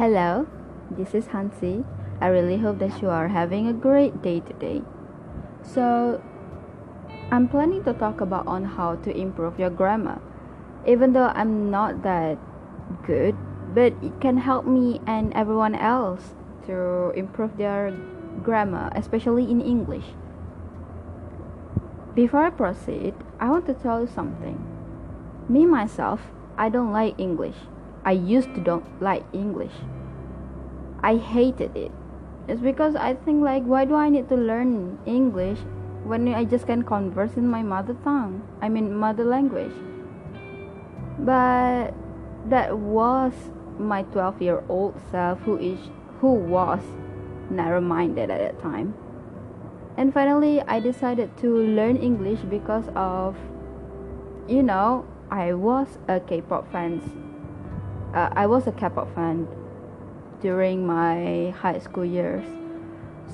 Hello, this is Hansi. I really hope that you are having a great day today. So, I'm planning to talk about on how to improve your grammar. Even though I'm not that good, but it can help me and everyone else to improve their grammar, especially in English. Before I proceed, I want to tell you something. Me myself, I don't like English. I used to don't like English. I hated it. It's because I think like why do I need to learn English when I just can converse in my mother tongue? I mean mother language. But that was my 12 year old self who is who was narrow minded at that time. And finally I decided to learn English because of you know, I was a K-pop fan uh, I was a K-pop fan during my high school years.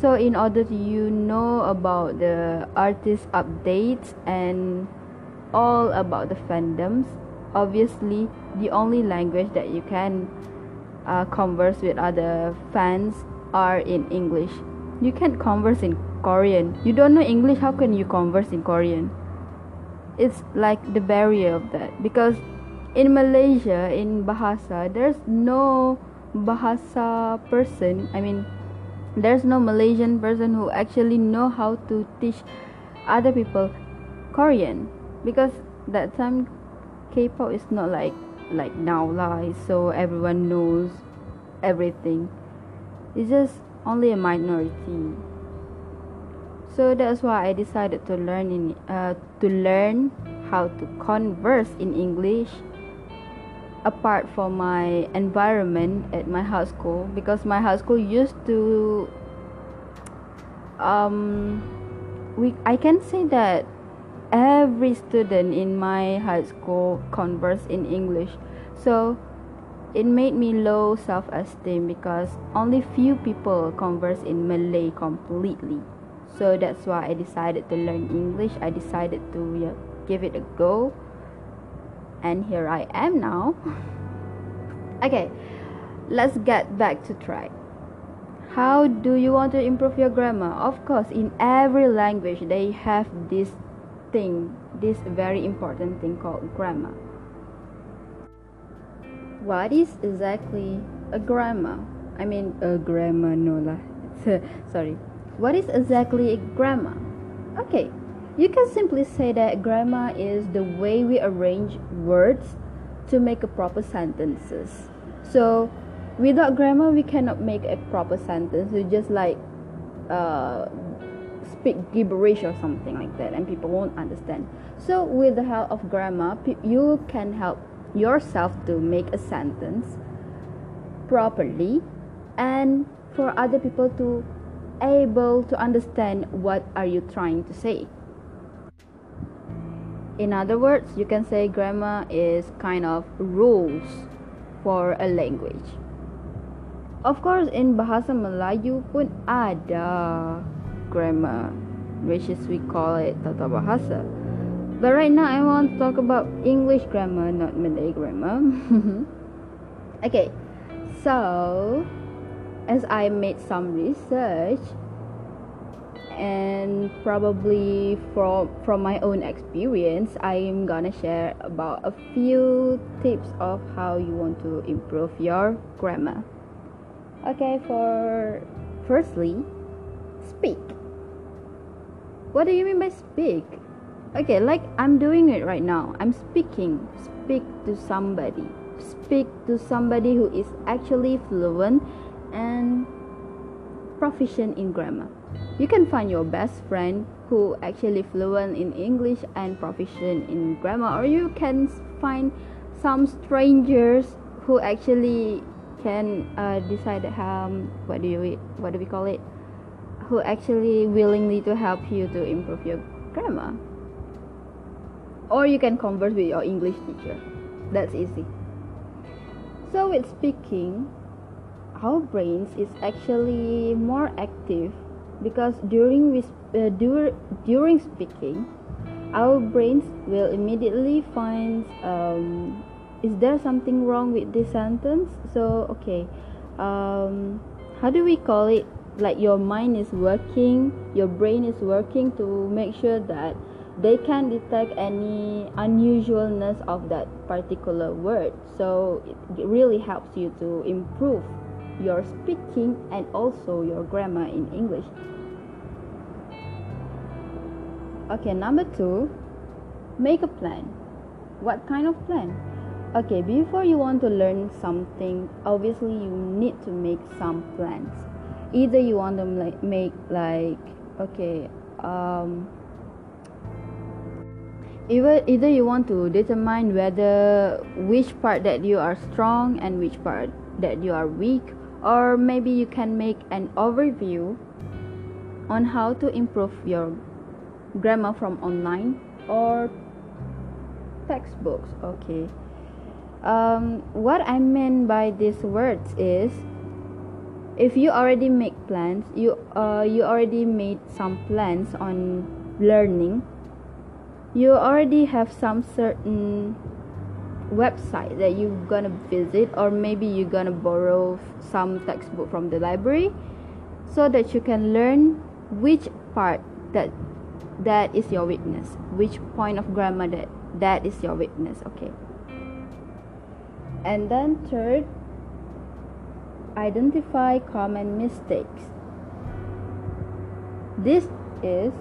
So in order to you know about the artist updates and all about the fandoms, obviously the only language that you can uh, converse with other fans are in English. You can't converse in Korean. You don't know English, how can you converse in Korean? It's like the barrier of that because in Malaysia in Bahasa there's no Bahasa person I mean there's no Malaysian person who actually know how to teach other people Korean. Because that time K-pop is not like like now lah. So everyone knows everything. It's just only a minority. So that's why I decided to learn in uh, to learn how to converse in English apart from my environment at my high school because my high school used to um we I can say that every student in my high school converse in English. So it made me low self-esteem because only few people converse in Malay completely. So that's why I decided to learn English. I decided to yeah, give it a go and here I am now. okay, let's get back to try. How do you want to improve your grammar? Of course, in every language they have this thing, this very important thing called grammar. What is exactly a grammar? I mean, a grammar, no lah. Sorry. What is exactly a grammar? Okay, you can simply say that grammar is the way we arrange words to make a proper sentences. So, without grammar, we cannot make a proper sentence. We just like uh, speak gibberish or something like that, and people won't understand. So, with the help of grammar, you can help yourself to make a sentence properly, and for other people to able to understand what are you trying to say. In other words, you can say grammar is kind of rules for a language. Of course, in bahasa Melayu pun ada grammar, which is we call it tata bahasa. But right now, I want to talk about English grammar, not Malay grammar. okay, so as I made some research, and probably from from my own experience i'm gonna share about a few tips of how you want to improve your grammar. Okay for firstly speak. What do you mean by speak? Okay like i'm doing it right now. I'm speaking. Speak to somebody. Speak to somebody who is actually fluent and proficient in grammar you can find your best friend who actually fluent in English and proficient in grammar or you can find some strangers who actually can uh, decide how what do you what do we call it? Who actually willingly to help you to improve your grammar. Or you can converse with your English teacher. That's easy. So with speaking our brains is actually more active because during we, uh, dur- during speaking our brains will immediately find um, is there something wrong with this sentence? So okay um, how do we call it? Like your mind is working your brain is working to make sure that they can detect any unusualness of that particular word. So it really helps you to improve your speaking and also your grammar in english. Okay number two make a plan. What kind of plan? Okay before you want to learn something obviously you need to make some plans. Either you want to make like okay um either either you want to determine whether which part that you are strong and which part that you are weak or maybe you can make an overview on how to improve your grammar from online or textbooks. Okay. Um, what i mean by these words is if you already make plans you uh, you already made some plans on learning you already have some certain website that you're gonna visit or maybe you're gonna borrow some textbook from the library so that you can learn which part that that is your weakness which point of grammar that that is your weakness okay and then third identify common mistakes. This is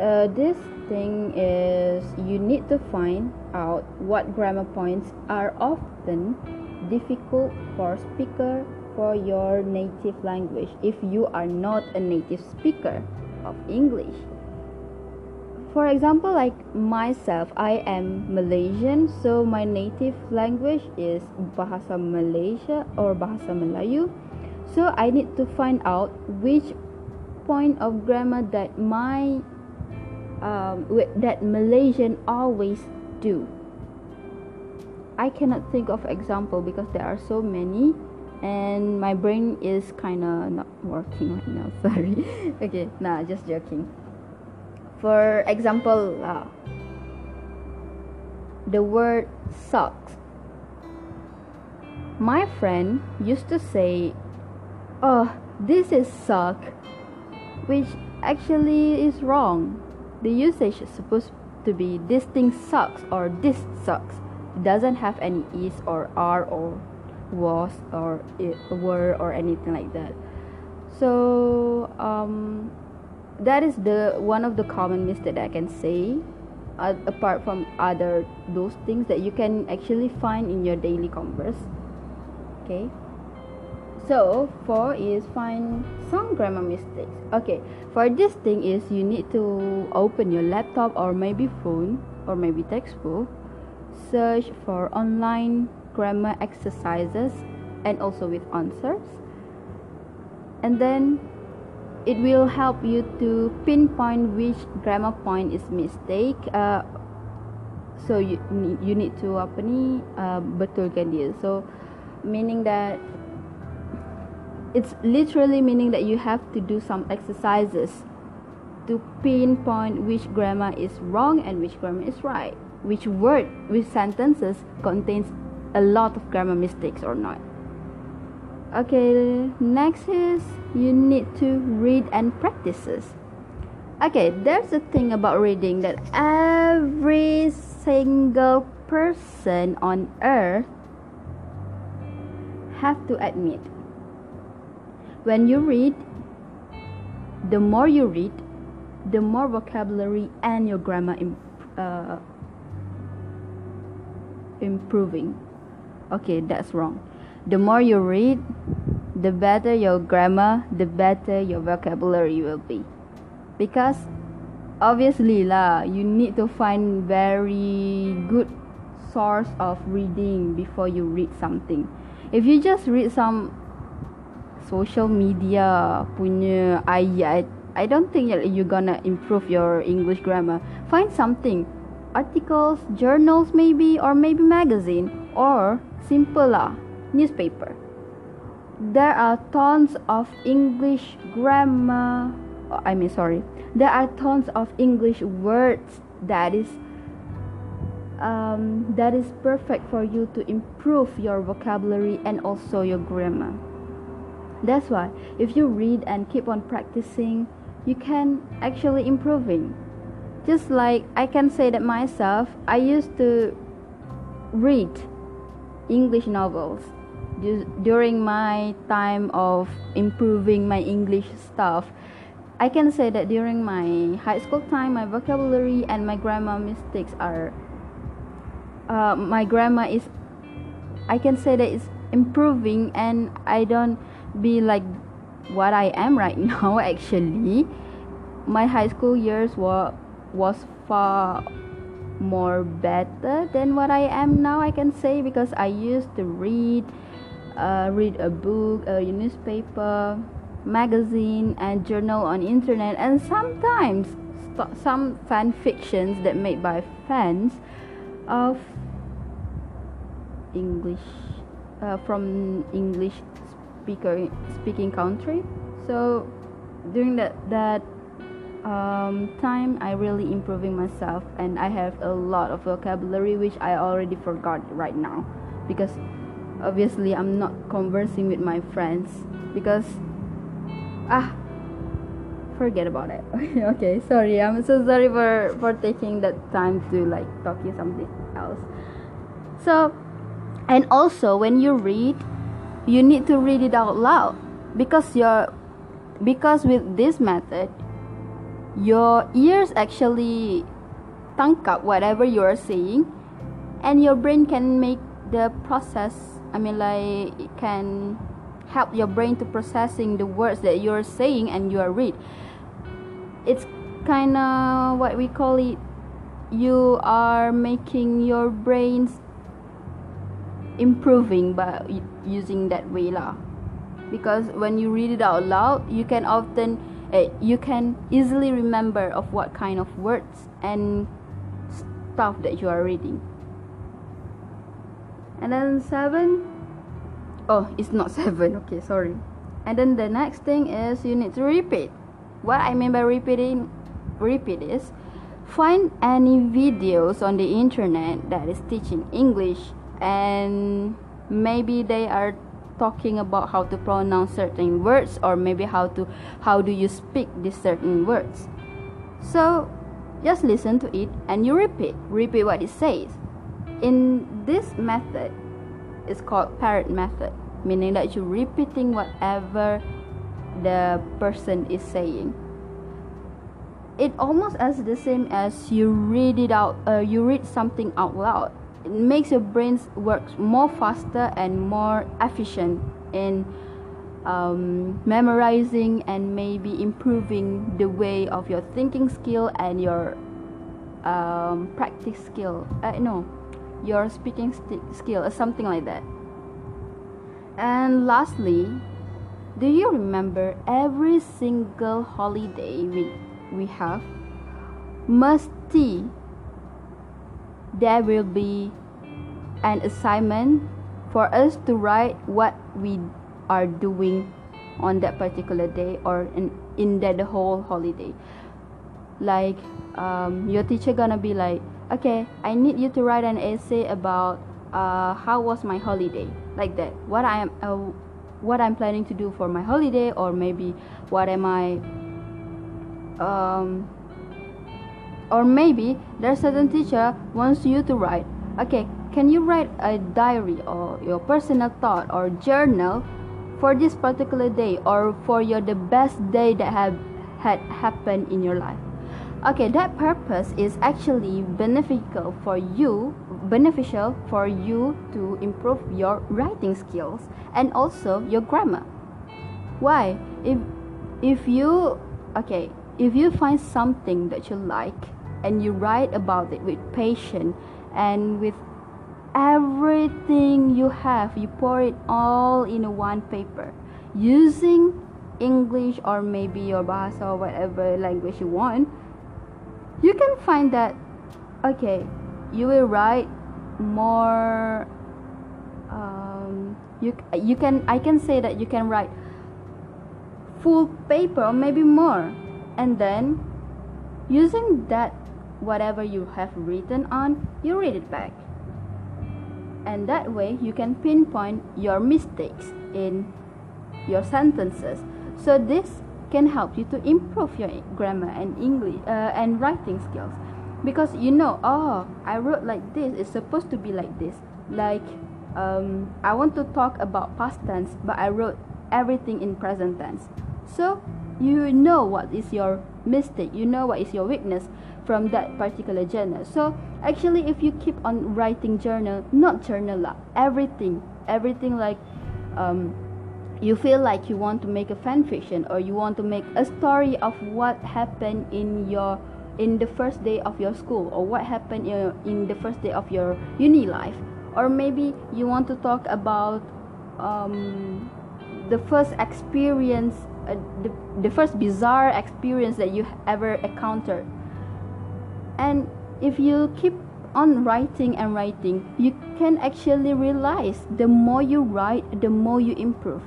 uh, this thing is you need to find out what grammar points are often difficult for speaker for your native language if you are not a native speaker of English. For example like myself i am malaysian so my native language is bahasa malaysia or bahasa melayu. So i need to find out which point of grammar that my um, that malaysian always do i cannot think of example because there are so many and my brain is kind of not working right now sorry okay nah just joking for example, uh, the word sucks. My friend used to say, Oh, this is suck, which actually is wrong. The usage is supposed to be this thing sucks or this sucks. It doesn't have any is or are or was or it, were or anything like that. So, um, that is the one of the common mistake that I can say uh, apart from other those things that you can actually find in your daily converse okay so four is find some grammar mistakes. Okay for this thing is you need to open your laptop or maybe phone or maybe textbook search for online grammar exercises and also with answers. And then it will help you to pinpoint which grammar point is mistake uh, so you you need to apa ni uh, betulkan dia. So meaning that it's literally meaning that you have to do some exercises to pinpoint which grammar is wrong and which grammar is right. Which word which sentences contains a lot of grammar mistakes or not. Okay next is you need to read and practices. Okay there's a thing about reading that every single person on earth have to admit when you read the more you read the more vocabulary and your grammar uh, improving okay that's wrong the more you read, the better your grammar, the better your vocabulary will be. Because obviously lah, you need to find very good source of reading before you read something. If you just read some social media punya ayat, I don't think that you're gonna improve your English grammar. Find something, articles, journals maybe, or maybe magazine, or simple lah newspaper. There are tons of English grammar. Oh, I mean, sorry. There are tons of English words that is um, that is perfect for you to improve your vocabulary and also your grammar. That's why if you read and keep on practicing, you can actually improving. Just like I can say that myself, I used to read English novels during my time of improving my English stuff. I can say that during my high school time, my vocabulary and my grammar mistakes are. Uh, my grammar is. I can say that it's improving, and I don't be like what I am right now. Actually, my high school years were was far more better than what I am now. I can say because I used to read, uh, read a book, a newspaper, magazine, and journal on internet, and sometimes st- some fan fictions that made by fans of English uh, from English speaker speaking country. So during that that um, time I really improving myself and I have a lot of vocabulary which I already forgot right now. Because obviously I'm not conversing with my friends because ah forget about it. Okay sorry. I'm so sorry for for taking that time to like talking something else. So and also when you read you need to read it out loud. Because you're because with this method your ears actually tangkap whatever you're saying and your brain can make the process i mean like it can help your brain to processing the words that you're saying and you are read. It's kind of what we call it you are making your brains improving by using that way lah. Because when you read it out loud you can often uh, you can easily remember of what kind of words and stuff that you are reading. And then seven oh it's not seven okay sorry. And then the next thing is you need to repeat. What i mean by repeating repeat is find any videos on the internet that is teaching english and maybe they are talking about how to pronounce certain words or maybe how to how do you speak these certain words. So just listen to it and you repeat repeat what it says. In this method it's called parrot method meaning that you're repeating whatever the person is saying. It almost as the same as you read it out uh, you read something out loud it makes your brain work more faster and more efficient in um, memorizing and maybe improving the way of your thinking skill and your um, practice skill. Uh, no your speaking st- skill or something like that. And lastly do you remember every single holiday we, we have? Must there will be an assignment for us to write what we are doing on that particular day or in, in that whole holiday. Like um, your teacher gonna be like okay i need you to write an essay about uh, how was my holiday like that. What i am uh, what i'm planning to do for my holiday or maybe what am i um, or maybe there's certain teacher wants you to write. Okay can you write a diary or your personal thought or journal for this particular day or for your the best day that have had happened in your life? Okay that purpose is actually beneficial for you beneficial for you to improve your writing skills and also your grammar. Why? If if you okay if you find something that you like and you write about it with passion and with everything you have you pour it all in one paper using english or maybe your bahasa or whatever language you want you can find that okay you will write more um, you you can i can say that you can write full paper or maybe more and then using that whatever you have written on, you read it back. And that way you can pinpoint your mistakes in your sentences. So this can help you to improve your grammar and English uh, and writing skills because you know oh I wrote like this it's supposed to be like this like um, I want to talk about past tense but I wrote everything in present tense so you know what is your mistake. You know what is your weakness from that particular journal. So actually if you keep on writing journal not journal lah everything everything like um, you feel like you want to make a fan fiction or you want to make a story of what happened in your in the first day of your school or what happened in, in the first day of your uni life. Or maybe you want to talk about um, the first experience uh, the, the first bizarre experience that you ever encountered and if you keep on writing and writing you can actually realize the more you write the more you improve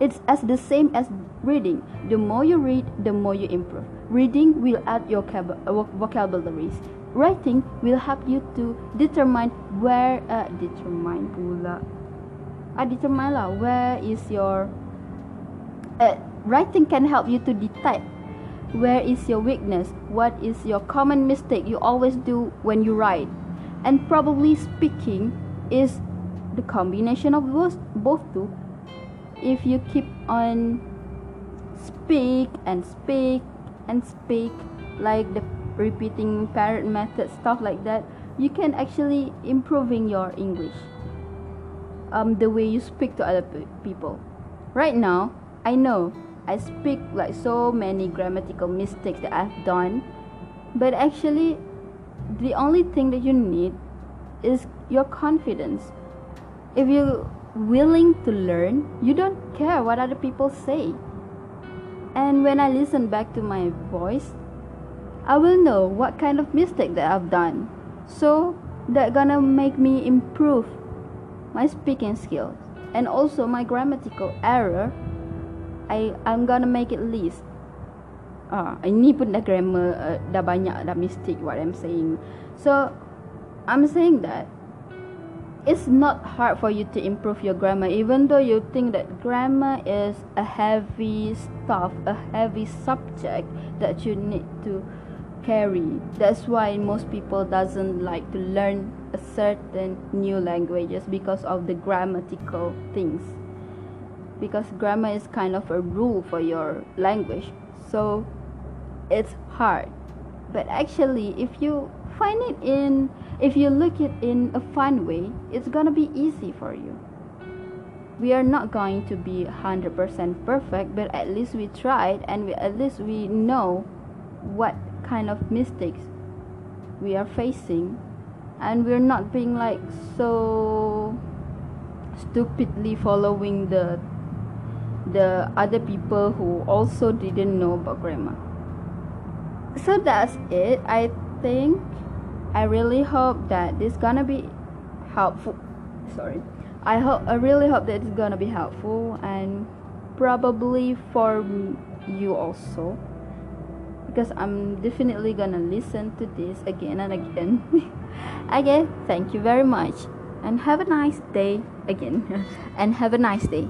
it's as the same as reading. The more you read, the more you improve. Reading will add your vocabularies. Writing will help you to determine where uh, determine pula. Ah, determine lah where is your uh, writing can help you to detect where is your weakness, what is your common mistake you always do when you write. And probably speaking is the combination of both both two if you keep on speak and speak and speak like the repeating parrot method stuff like that you can actually improving your english um, the way you speak to other pe- people right now i know i speak like so many grammatical mistakes that i've done but actually the only thing that you need is your confidence if you're willing to learn, you don't care what other people say. And when I listen back to my voice, I will know what kind of mistake that I've done. So that gonna make me improve my speaking skills and also my grammatical error. I I'm gonna make it list. Ah, ini pun dah grammar uh, dah banyak dah mistake what I'm saying. So I'm saying that it's not hard for you to improve your grammar even though you think that grammar is a heavy stuff a heavy subject that you need to carry. That's why most people doesn't like to learn a certain new languages because of the grammatical things because grammar is kind of a rule for your language. So it's hard. But actually if you find it in if you look it in a fun way it's gonna be easy for you. We are not going to be 100% perfect but at least we tried and we, at least we know what kind of mistakes we are facing. And we're not being like so stupidly following the the other people who also didn't know about grammar so that's it i think I really hope that this gonna be helpful. Sorry. I hope I really hope that it's gonna be helpful and probably for you also because I'm definitely gonna listen to this again and again. again, thank you very much and have a nice day again and have a nice day.